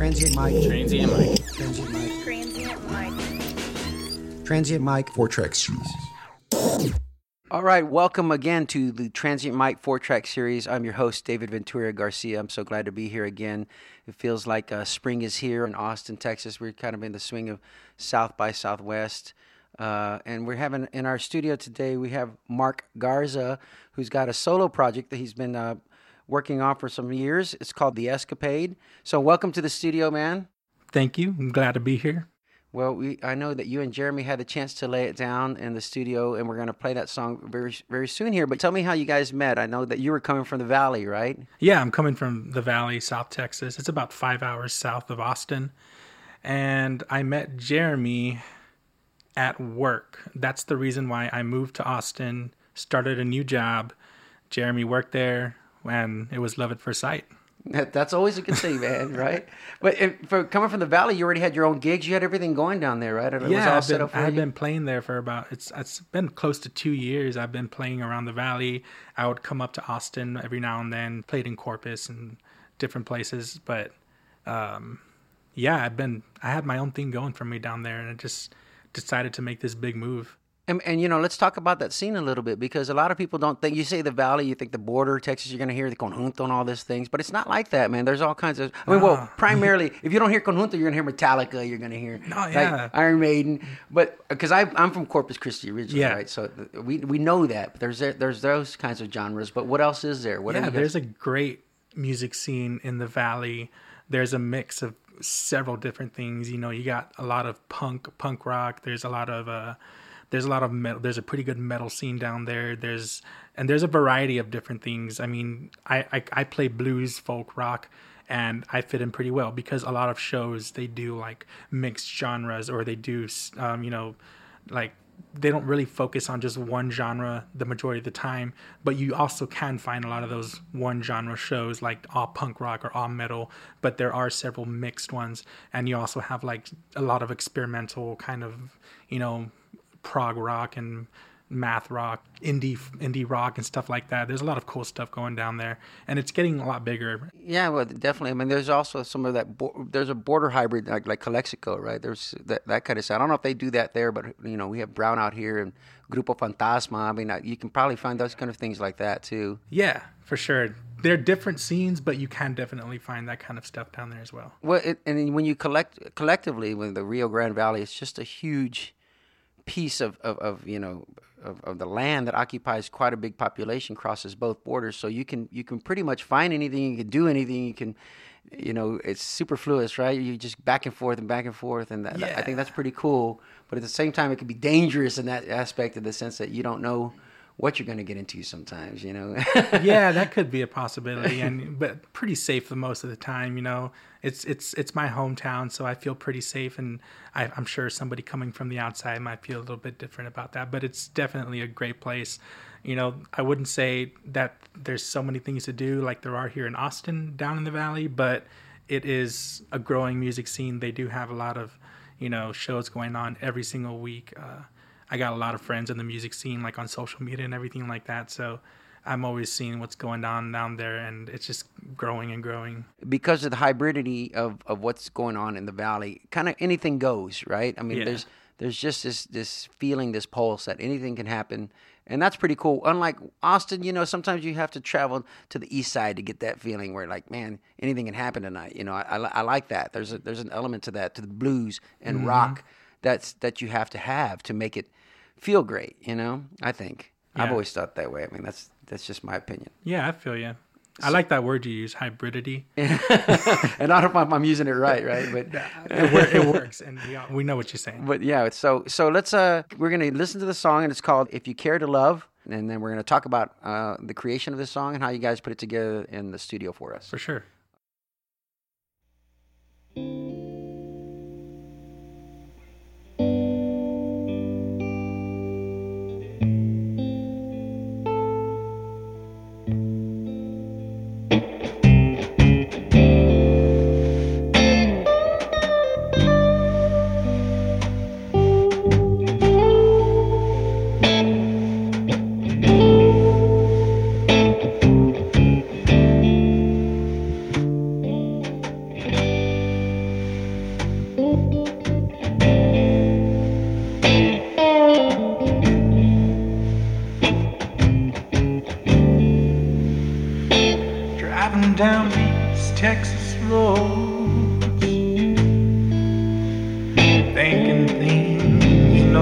Transient mic. Transient mic. Transient mic. Transient mic. Transient mic. Four track series. All right, welcome again to the Transient Mic four track series. I'm your host, David Ventura Garcia. I'm so glad to be here again. It feels like uh, spring is here in Austin, Texas. We're kind of in the swing of South by Southwest. Uh, and we're having in our studio today, we have Mark Garza, who's got a solo project that he's been uh, working on for some years. It's called The Escapade. So, welcome to the studio, man. Thank you. I'm glad to be here. Well, we I know that you and Jeremy had the chance to lay it down in the studio, and we're going to play that song very very soon here. But tell me how you guys met. I know that you were coming from the Valley, right? Yeah, I'm coming from the Valley, South Texas. It's about five hours south of Austin. And I met Jeremy at work. That's the reason why I moved to Austin, started a new job. Jeremy worked there, and it was love at first sight. That, that's always a good thing, man, right? But if, for coming from the Valley, you already had your own gigs. You had everything going down there, right? It was yeah, all I've set been, up for I've been playing there for about it's it's been close to two years. I've been playing around the valley. I would come up to Austin every now and then, played in Corpus and different places. But um, yeah, I've been I had my own thing going for me down there, and I just decided to make this big move. And, and you know, let's talk about that scene a little bit because a lot of people don't think you say the Valley, you think the border, Texas. You're going to hear the conjunto and all these things, but it's not like that, man. There's all kinds of. I mean, well, Ah. primarily, if you don't hear conjunto, you're going to hear Metallica. You're going to hear No, like, yeah. Iron Maiden, but because I'm from Corpus Christi originally, Yeah. right? So we we know that. But there's there's those kinds of genres. But what else is there? What yeah, you there's a great music scene in the valley. There's a mix of several different things. You know, you got a lot of punk, punk rock. There's a lot of uh, there's a lot of metal. There's a pretty good metal scene down there. There's and there's a variety of different things. I mean, I I, I play blues, folk, rock. And I fit in pretty well because a lot of shows they do like mixed genres or they do, um, you know, like they don't really focus on just one genre the majority of the time, but you also can find a lot of those one genre shows like all punk rock or all metal, but there are several mixed ones and you also have like a lot of experimental kind of, you know, prog rock and math rock, indie indie rock and stuff like that. There's a lot of cool stuff going down there and it's getting a lot bigger. Yeah, well, definitely. I mean, there's also some of that. Bo- there's a border hybrid like like Calexico, right? There's that that kind of stuff. I don't know if they do that there, but you know, we have Brownout here and Grupo Fantasma. I mean, you can probably find those kind of things like that too. Yeah, for sure. They're different scenes, but you can definitely find that kind of stuff down there as well. Well, it, and when you collect collectively when the Rio Grande Valley, it's just a huge piece of, of, of you know of, of the land that occupies quite a big population crosses both borders. So you can you can pretty much find anything you can do anything you can you know it's superfluous right? You just back and forth and back and forth and that, that- i think that's pretty cool. But at the same time it can be dangerous in that aspect in the sense that you don't know what you're going to get into sometimes you know yeah, that could be a possibility, and but pretty safe the most of the time. You know, it's it's it's my hometown, so I feel pretty safe, and I, I'm sure somebody coming from the outside might feel a little bit different about that. But it's definitely a great place. You know, I wouldn't say that there's so many things to do like there are here in Austin down in the valley, but it is a growing music scene. They do have a lot of you know shows going on every single week. Uh, I got a lot of friends in the music scene, like on social media and everything like that. So I'm always seeing what's going on down there, and it's just growing and growing. because of the hybridity of, of what's going on in the valley, kind of anything goes, right? I mean, Yeah. there's there's just this this feeling, this pulse that anything can happen, and that's pretty cool. Unlike Austin, you know, sometimes you have to travel to the east side to get that feeling where, like, man, anything can happen tonight. You know, I, I, I like that. There's a, there's an element to that, to the blues and mm-hmm. rock that's that you have to have to make it feel great. You know, I think I've always thought that way. I mean, that's that's just my opinion. Yeah, I feel you. I like that word you use, hybridity. and I don't know if I'm using it right, right? But it, it works, and we, all, we know what you're saying. but yeah, so so let's uh we're gonna listen to the song and it's called "If You Care to Love," and then we're gonna talk about uh the creation of this song and how you guys put it together in the studio for us. For sure.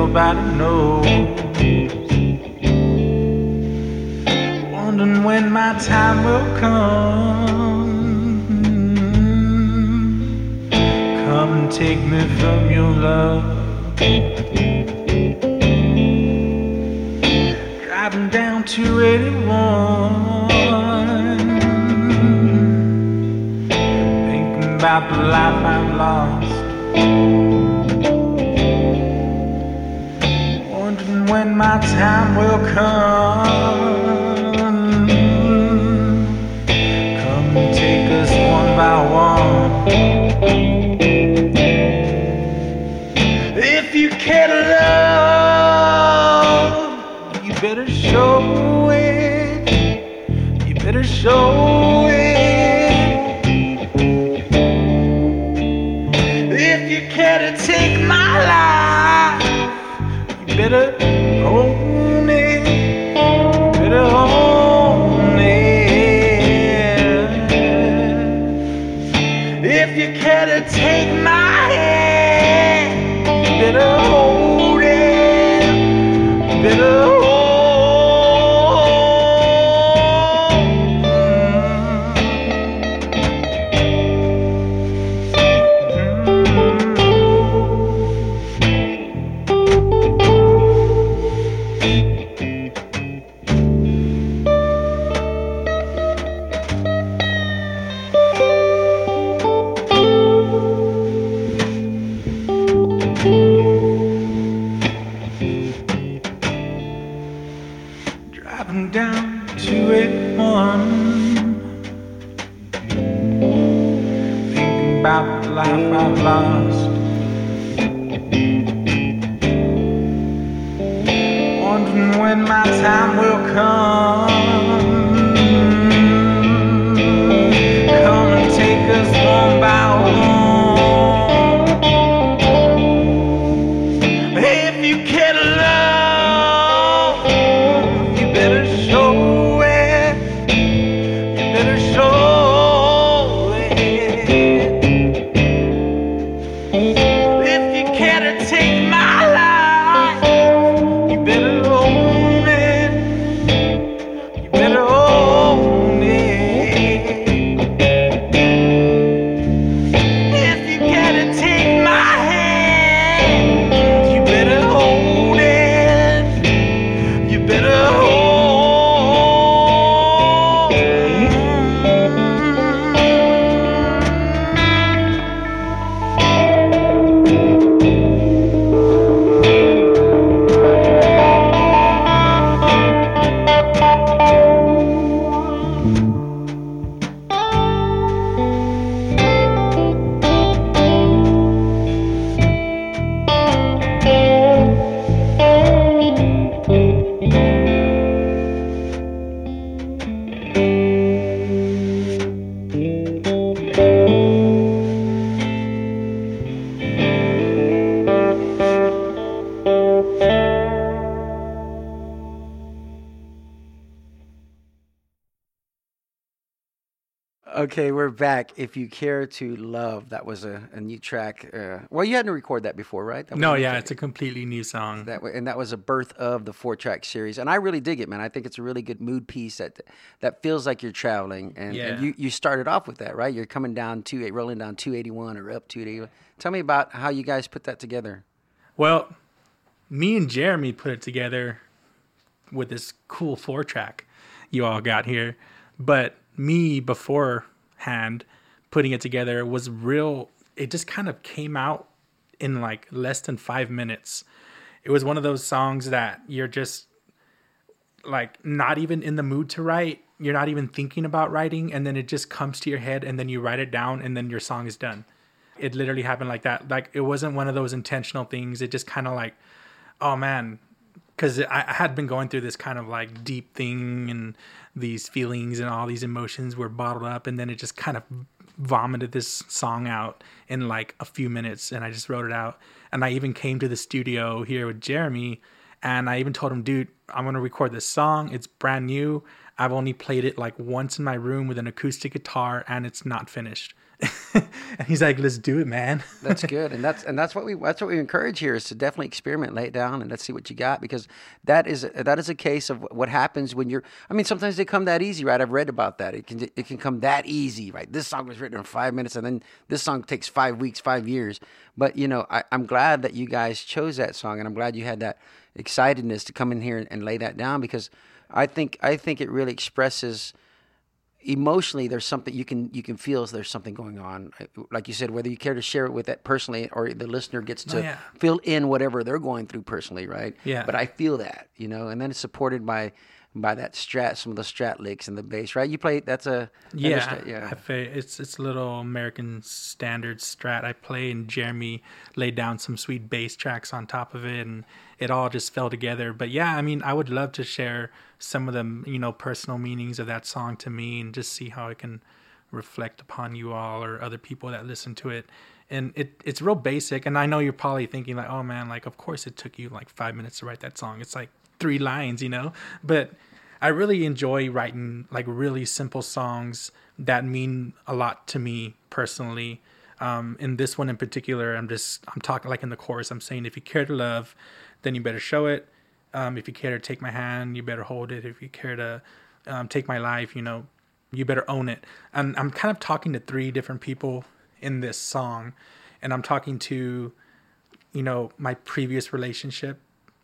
Nobody knows. Wondering when my time will come. Come and take me from your love. Driving down 281. Thinking about the life I've lost. Time will come. Come take us one by one. If you care to love, you better show it. You better show it. Okay, we're back. If you care to love, that was a, a new track. Uh, well, you hadn't recorded that before, right? That No, yeah, it's a completely new song. that and that was a birth of the four track series, and I really dig it, man. I think it's a really good mood piece that that feels like you're traveling, and, Yeah. and you you started off with that, right? You're coming down two rolling down two eighty one or up two eighty one. Tell me about how you guys put that together. Well, me and Jeremy put it together with this cool four track you all got here. But me beforehand putting it together was real it just kind of came out in like less than five minutes. It was one of those songs that you're just like not even in the mood to write. You're not even thinking about writing, and then it just comes to your head, and then you write it down, and then your song is done. It literally happened like that. Like it wasn't one of those intentional things. It just kind of like, oh man, because I had been going through this kind of like deep thing, and these feelings and all these emotions were bottled up, and then it just kind of vomited this song out in like a few minutes, and I just wrote it out. And I even came to the studio here with Jeremy, And I even told him, dude, I'm gonna record this song. It's brand new. I've only played it like once in my room with an acoustic guitar, and it's not finished. And he's like, "Let's do it, man." That's good, and that's and that's what we that's what we encourage here is to definitely experiment, lay it down, and let's see what you got because that is that is a case of what happens when you're. I mean, sometimes they come that easy, right? I've read about that. It can it can come that easy, right? This song was written in five minutes, and then this song takes five weeks, five years. But you know, I, I'm glad that you guys chose that song, and I'm glad you had that excitedness to come in here and, and lay that down because I think I think it really expresses emotionally there's something you can you can feel as there's something going on uh, like you said whether you care to share it with that personally or the listener gets oh, to Oh, yeah. fill in whatever they're going through personally right Yeah. but i feel that you know and then it's supported by by that strat some of the strat licks and the bass right you play that's a Yeah, yeah I fa- it's it's a little American standard strat I play, and Jeremy laid down some sweet bass tracks on top of it, and it all just fell together. But yeah, I mean, I would love to share some of the you know personal meanings of that song to me, and just see how it can reflect upon you all or other people that listen to it. And it it's real basic, and I know you're probably thinking like, oh man, like of course it took you like five minutes to write that song. It's like three lines, you know, but I really enjoy writing like really simple songs that mean a lot to me personally. Um, in this one in particular, I'm just I'm talking like in the chorus. I'm saying if you care to love, then you better show it. Um, if you care to take my hand, you better hold it. If you care to um, take my life, you know, you better own it. And I'm kind of talking to three different people in this song, and I'm talking to, you know, my previous relationship.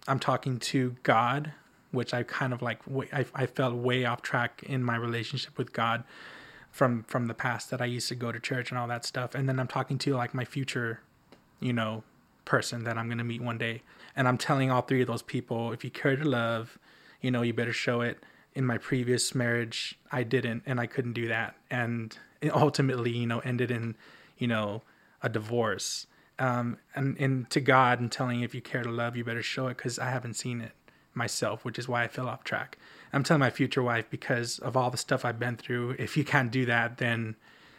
I'm talking to God, which I kind of like. I, I felt way off track in my relationship with God from from the past that I used to go to church and all that stuff. And then I'm talking to like my future, you know, person that I'm gonna meet one day. And I'm telling all three of those people, if you care to love, you know, you better show it. In my previous marriage, I didn't, and I couldn't do that, and it ultimately, you know, ended in, you know, a divorce. Um, and and to God, and telling if you care to love, you better show it, because I haven't seen it myself, which is why I fell off track. I'm telling my future wife because of all the stuff I've been through. If you can't do that, then,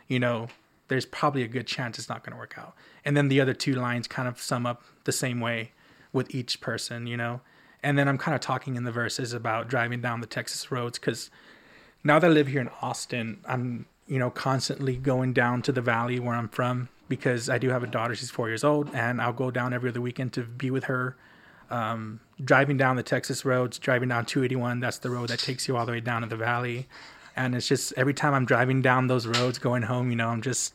you know, there's probably a good chance it's not going to work out. And then the other two lines kind of sum up the same way with each person, you know. And then I'm kind of talking in the verses about driving down the Texas roads because now that I live here in Austin, I'm you know constantly going down to the valley where I'm from because I do have a daughter. She's four years old, and I'll go down every other weekend to be with her. Um, driving down the Texas roads, driving down 281, that's the road that takes you all the way down to the valley. And it's just every time I'm driving down those roads going home, you know, I'm just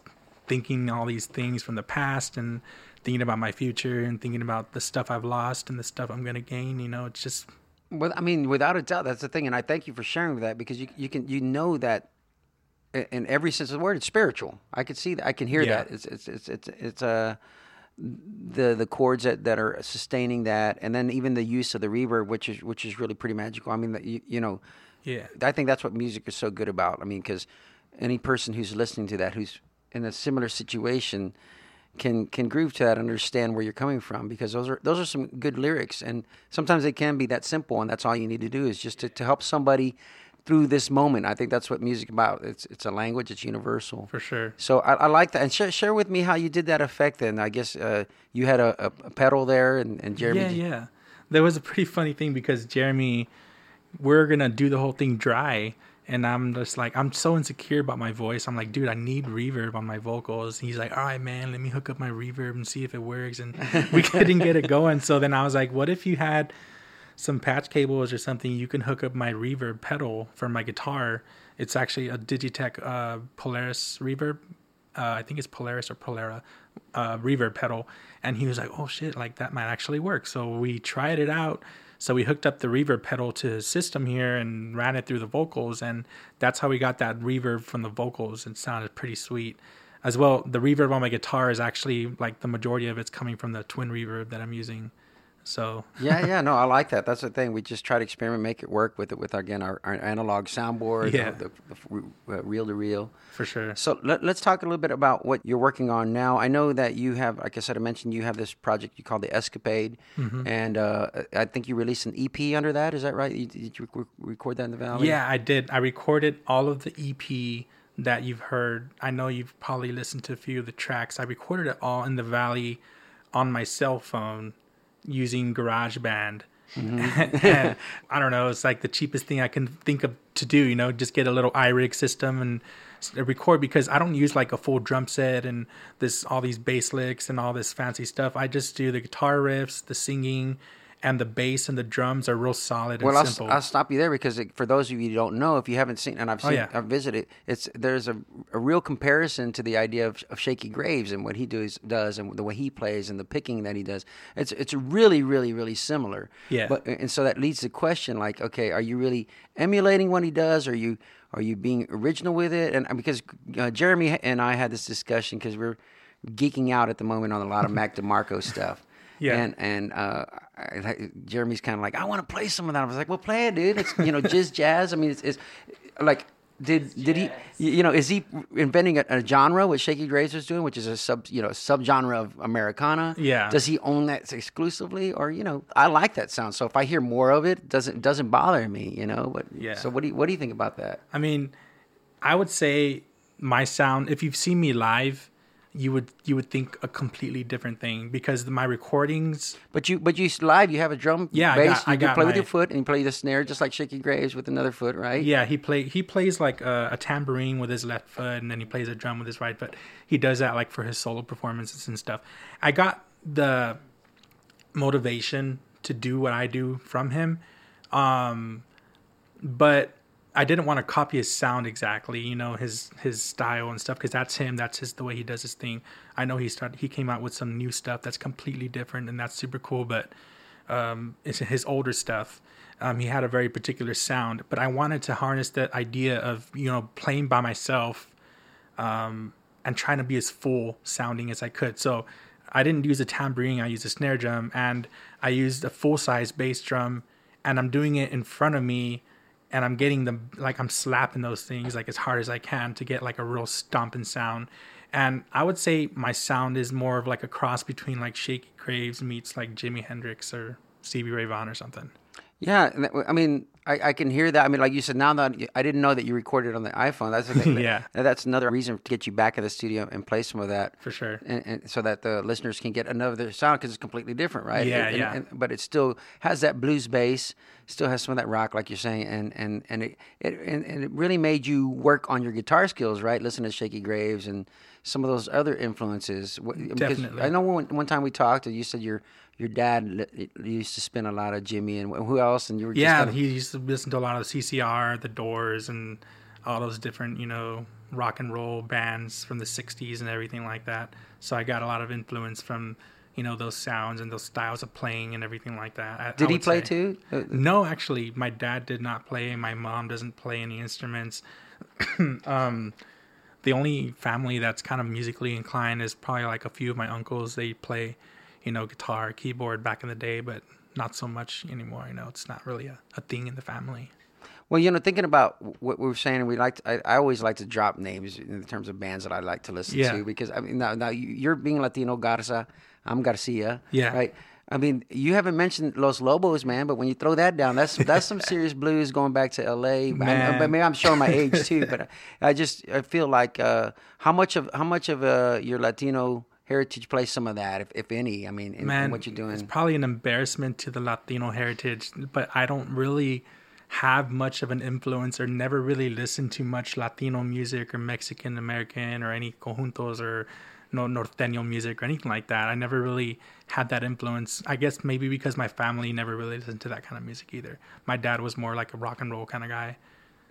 thinking all these things from the past and thinking about my future and thinking about the stuff I've lost and the stuff I'm going to gain. You know, it's just Well, I mean, without a doubt, that's the thing, and I thank you for sharing that because you you can you know that in every sense of the word, it's spiritual. I can see that. I can hear Yeah. that. It's it's it's it's it's uh, the the chords that, that are sustaining that, and then even the use of the reverb, which is which is really pretty magical. I mean, that you, you know, yeah, I think that's what music is so good about. I mean, because any person who's listening to that, who's in a similar situation, can can groove to that, understand where you're coming from, because those are those are some good lyrics, and sometimes they can be that simple, and that's all you need to do is just to, to help somebody through this moment. I think that's what music about. It's it's a language. It's universal. for sure. So I, I like that, and share share with me how you did that effect. Then I guess uh, you had a, a, a pedal there, and, and Jeremy. Yeah, yeah. There was a pretty funny thing because Jeremy, we're gonna do the whole thing dry, and I'm just like, I'm so insecure about my voice. I'm like, dude, I need reverb on my vocals. He's like, all right, man, let me hook up my reverb and see if it works. And we couldn't get it going. So then I was like, what if you had some patch cables or something? You can hook up my reverb pedal for my guitar. It's actually a Digitech uh, Polaris reverb uh, I think it's Polaris or Polera uh, reverb pedal, and he was like, "Oh shit, like that might actually work." So we tried it out. So we hooked up the reverb pedal to his system here and ran it through the vocals, and that's how we got that reverb from the vocals. and sounded pretty sweet. As well, the reverb on my guitar is actually like the majority of it's coming from the twin reverb that I'm using. So yeah, yeah, no, I like that. That's the thing. We just try to experiment, make it work with it with again our, our analog soundboard, Yeah. the, the, the reel to reel. for sure. So let, us talk a little bit about what you're working on now. I know that you have, like I said, I mentioned you have this project you call the Escapade, Mm-hmm. and uh, I think you released an EP under that. Is that right? You, did you rec- record that in the valley? Yeah, I did. I recorded all of the EP that you've heard. I know you've probably listened to a few of the tracks. I recorded it all in the valley on my cell phone using GarageBand. Mm-hmm. and I don't know. It's like the cheapest thing I can think of to do. You know, just get a little iRig system and record because I don't use like a full drum set and this all these bass licks and all this fancy stuff. I just do the guitar riffs, the singing, and the bass and the drums are real solid and Well, I'll, simple. I'll stop you there because it, for those of you who don't know, if you haven't seen, and I've seen, Oh, yeah. I've visited, it's there's a, a real comparison to the idea of, of Shakey Graves and what he does does and the way he plays and the picking that he does. It's it's really really really similar. Yeah. But and so that leads to the question like, okay, are you really emulating what he does? Are you are you being original with it? And and because uh, Jeremy and I had this discussion because we're geeking out at the moment on a lot of Mac DeMarco stuff. Yeah. And and uh, I, I- Jeremy's kind of like, I want to play some of that. I was like, well, play it, dude. It's you know, jizz jazz. I mean, it's, it's like. Did did he you you know is he inventing a, a genre what Shakey Graves was doing which is a sub you know subgenre of Americana Yeah. does he own that exclusively or you know I like that sound so if I hear more of it doesn't doesn't bother me you know but Yeah. so what do you what do you think about that I mean, I would say my sound. If you've seen me live, you would you would think a completely different thing because my recordings. but you but you live you have a drum Yeah, I bass got- you can got play with your foot and you play the snare just like Shakey Graves with another foot right Yeah, he play he plays like a, a tambourine with his left foot, and then he plays a drum with his right foot. He does that like for his solo performances and stuff. I got the motivation to do what I do from him, um, but I didn't want to copy his sound exactly, you know, his his style and stuff, because that's him. That's his the way he does his thing. I know he started he came out with some new stuff that's completely different, and that's super cool. But um, it's his older stuff. Um, he had a very particular sound, but I wanted to harness that idea of you know playing by myself um, and trying to be as full sounding as I could. So I didn't use a tambourine, I used a snare drum and I used a full size bass drum and I'm doing it in front of me and I'm getting them like I'm slapping those things like as hard as I can to get like a real stomping sound. And I would say my sound is more of like a cross between like Shakey Graves meets like Jimi Hendrix or Stevie Ray Vaughan or something. Yeah, I mean, I, I can hear that. I mean, like you said, now that I didn't know that you recorded on the iPhone. That's Yeah. That's another reason to get you back in the studio and play some of that For sure. and, and so that the listeners can get another sound because it's completely different, right? Yeah, And- yeah. and- but it still has that blues bass, still has some of that rock, like you're saying, and and and it, it and, and it really made you work on your guitar skills, right? Listen to Shakey Graves and some of those other influences. Because Definitely. I know one, one time we talked, and you said your your dad used to spin a lot of Jimi and who else, and you were yeah, kind of- he used to listen to a lot of CCR, The Doors, and all those different, you know, rock and roll bands from the '60s and everything like that. So I got a lot of influence from, you know, those sounds and those styles of playing and everything like that. I- I Did he play say. too? Uh, No, actually, my dad did not play. My mom doesn't play any instruments. um, the only family that's kind of musically inclined is probably like a few of my uncles. They play, you know, guitar, keyboard back in the day, but not so much anymore. You know, it's not really a, a thing in the family. Well, you know, thinking about what we were saying, we like. To, I, I always like to drop names in terms of bands that I like to listen Yeah. to because I mean, now, now you- you're being Latino Garza, I'm Garcia. Yeah. Right. I mean, you haven't mentioned Los Lobos, man, but when you throw that down, that's that's some serious blues going back to L.A. I- but maybe I'm showing my age too, but I, I just I feel like uh, how much of how much of uh, your Latino heritage plays some of that, if, if any. I mean, in, in what you're doing. It's probably an embarrassment to the Latino heritage, but I don't really have much of an influence or never really listened to much Latino music or Mexican American or any conjuntos or no norteño music or anything like that. I never really had that influence. I guess maybe because my family never really listened to that kind of music either. My dad was more like a rock and roll kind of guy.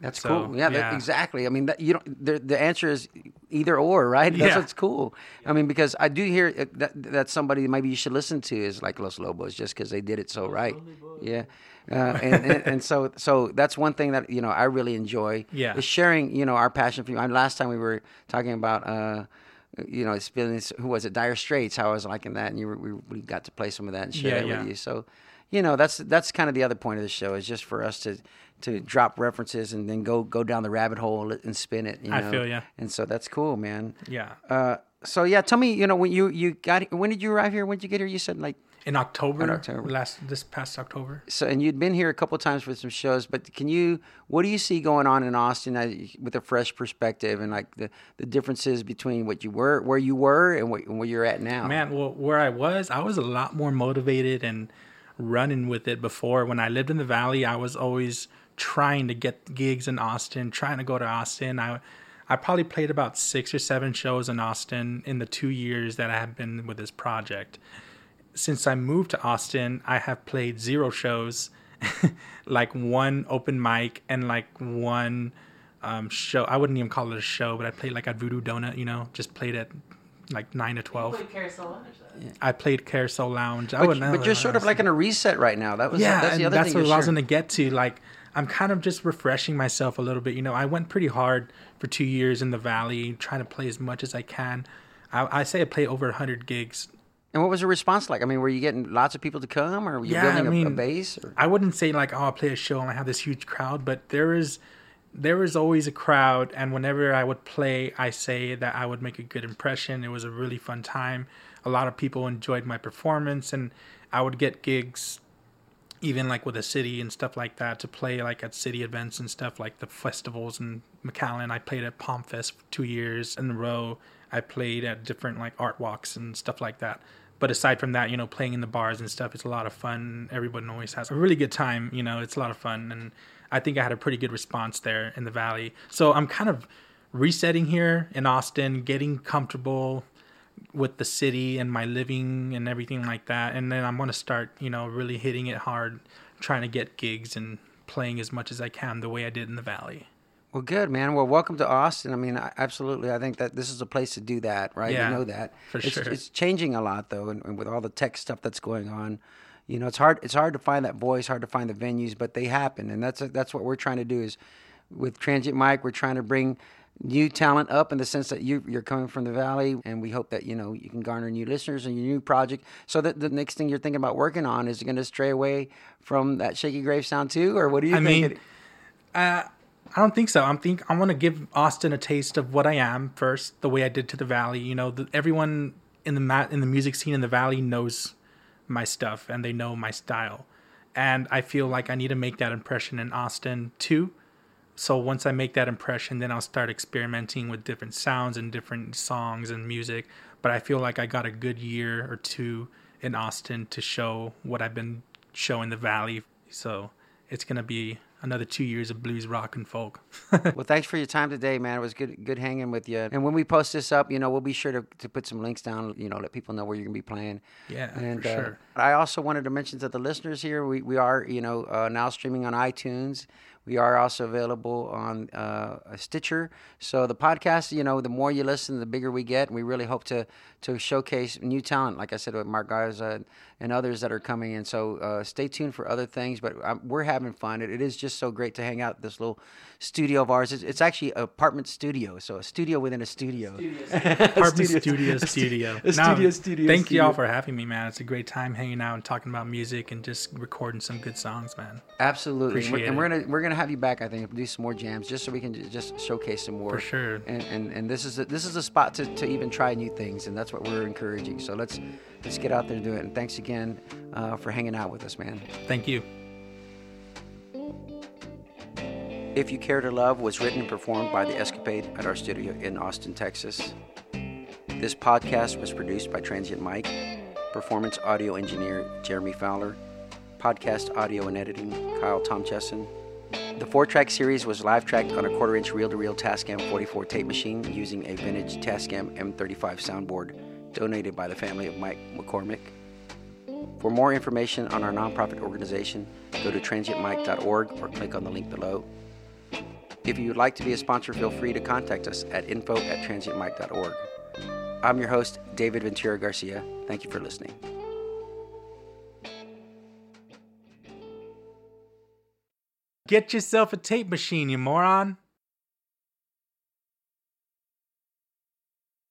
That's So, cool. Yeah, That, exactly. I mean, that, you don't. The, the answer is either or, right? That's Yeah. what's cool. I mean, because I do hear that that somebody maybe you should listen to is like Los Lobos, just because they did it so right. Yeah, uh, and, and and so so that's one thing that you know I really enjoy. Yeah. is sharing you know our passion for you. And last time we were talking about. Uh, you know, it's feeling, who was it? Dire Straits. How I was liking that, and you were, we, we got to play some of that and share Yeah, that yeah. with you. So, you know, that's that's kind of the other point of the show is just for us to to drop references and then go go down the rabbit hole and spin it. You know? I feel ya. And so that's cool, man. Yeah. Uh, so yeah, tell me, you know, when you you got when did you arrive here? When did you get here? You said like In October, In October. last this past October. so, and you'd been here a couple times for some shows, but can you? What do you see going on in Austin with a fresh perspective and like the the differences between what you were, where you were, and, what, and where you're at now? Man, well, where I was, I was a lot more motivated and running with it before. When I lived in the valley, I was always trying to get gigs in Austin, trying to go to Austin. I I probably played about 6 or 7 shows in Austin in the 2 years that I have been with this project. Since I moved to Austin, I have played zero shows, like one open mic and like one um, show. I wouldn't even call it a show, but I played like at Voodoo Doughnut, you know, just played at like nine to twelve. Played Carousel Lounge, though. I played Carousel Lounge. I But, wouldn't know but you're sort of like in a reset right now. That was yeah, that's the and other that's thing. what I was sharing. gonna get to. Like, I'm kind of just refreshing myself a little bit. You know, I went pretty hard for two years in the valley, trying to play as much as I can. I, I say I play over hundred gigs. And what was the response like? I mean, were you getting lots of people to come, or were you Yeah, building I a- a, mean, base? Or? I wouldn't say like, oh, I'll play a show and I have this huge crowd, but there is there is always a crowd and whenever I would play, I say that I would make a good impression. It was a really fun time. A lot of people enjoyed my performance and I would get gigs even like with a city and stuff like that to play like at city events and stuff like the festivals in McAllen. I played at Palm Fest two years in a row. I played at different like art walks and stuff like that. But aside from that, you know, playing in the bars and stuff, it's a lot of fun. Everyone always has a really good time. You know, it's a lot of fun, and I think I had a pretty good response there in the valley. So I'm kind of resetting here in Austin, getting comfortable with the city and my living and everything like that. And then I'm going to start, you know, really hitting it hard, trying to get gigs and playing as much as I can the way I did in the valley. Well, good man. Well, welcome to Austin. I mean, I, absolutely. I think that this is a place to do that, right? Yeah, you know that for it's, sure. It's changing a lot though, and, and with all the tech stuff that's going on, you know, it's hard. It's hard to find that voice, hard to find the venues, but they happen, and that's that's what we're trying to do. Is with Transient Mic, we're trying to bring new talent up in the sense that you you're coming from the valley, and we hope that you know you can garner new listeners and your new project. So that the next thing you're thinking about working on is going to stray away from that Shakey Grave sound too, or what do you think? I think? mean, uh, I don't think so. I'm think I want to give Austin a taste of what I am first, the way I did to the Valley. You know, the, everyone in the mat in the music scene in the Valley knows my stuff and they know my style, and I feel like I need to make that impression in Austin too. So once I make that impression, then I'll start experimenting with different sounds and different songs and music. But I feel like I got a good year or two in Austin to show what I've been showing the Valley. So it's gonna be another two years of blues rock and folk. Well, thanks for your time today, man. It was good, good hanging with you. And when we post this up, you know, we'll be sure to, to put some links down. You know, let people know where you're gonna be playing. Yeah, for and sure. Uh, I also wanted to mention to the listeners here, we we are, you know, uh, now streaming on iTunes. We are also available on uh, Stitcher. So the podcast, you know, the more you listen, the bigger we get. We really hope to to showcase new talent, like I said with Mark Garza and others that are coming in. So uh, stay tuned for other things. But um, we're having fun. It, it is just so great to hang out at this little studio of ours. It's, it's actually an apartment studio, so a studio within a studio. Apartment studio, studio. a No, studio, studio, Thank studio. y'all for having me, man. It's a great time hanging out and talking about music and just recording some good songs, man. Absolutely, and we're, Appreciate and we're gonna we're gonna have you back. I think do some more jams just so we can just showcase some more For sure. And and, and this is a, this is a spot to, to even try new things, and that's what we're encouraging. So let's let's get out there and do it. And thanks again uh, for hanging out with us, man. Thank you. If You Care to Love was written and performed by The Escapade at our studio in Austin, Texas. This podcast was produced by Transient Mic, performance audio engineer Jeremy Fowler, podcast audio and editing Kyle Tomcheson. The four track series was live tracked on a quarter inch reel to reel Tascam 44 tape machine using a vintage Tascam M35 soundboard donated by the family of Mike McCormick. For more information on our nonprofit organization, go to transientmic.org or click on the link below. If you would like to be a sponsor, feel free to contact us at info at transientmic.org. I'm your host, David Ventura Garcia. Thank you for listening. Get yourself a tape machine, you moron.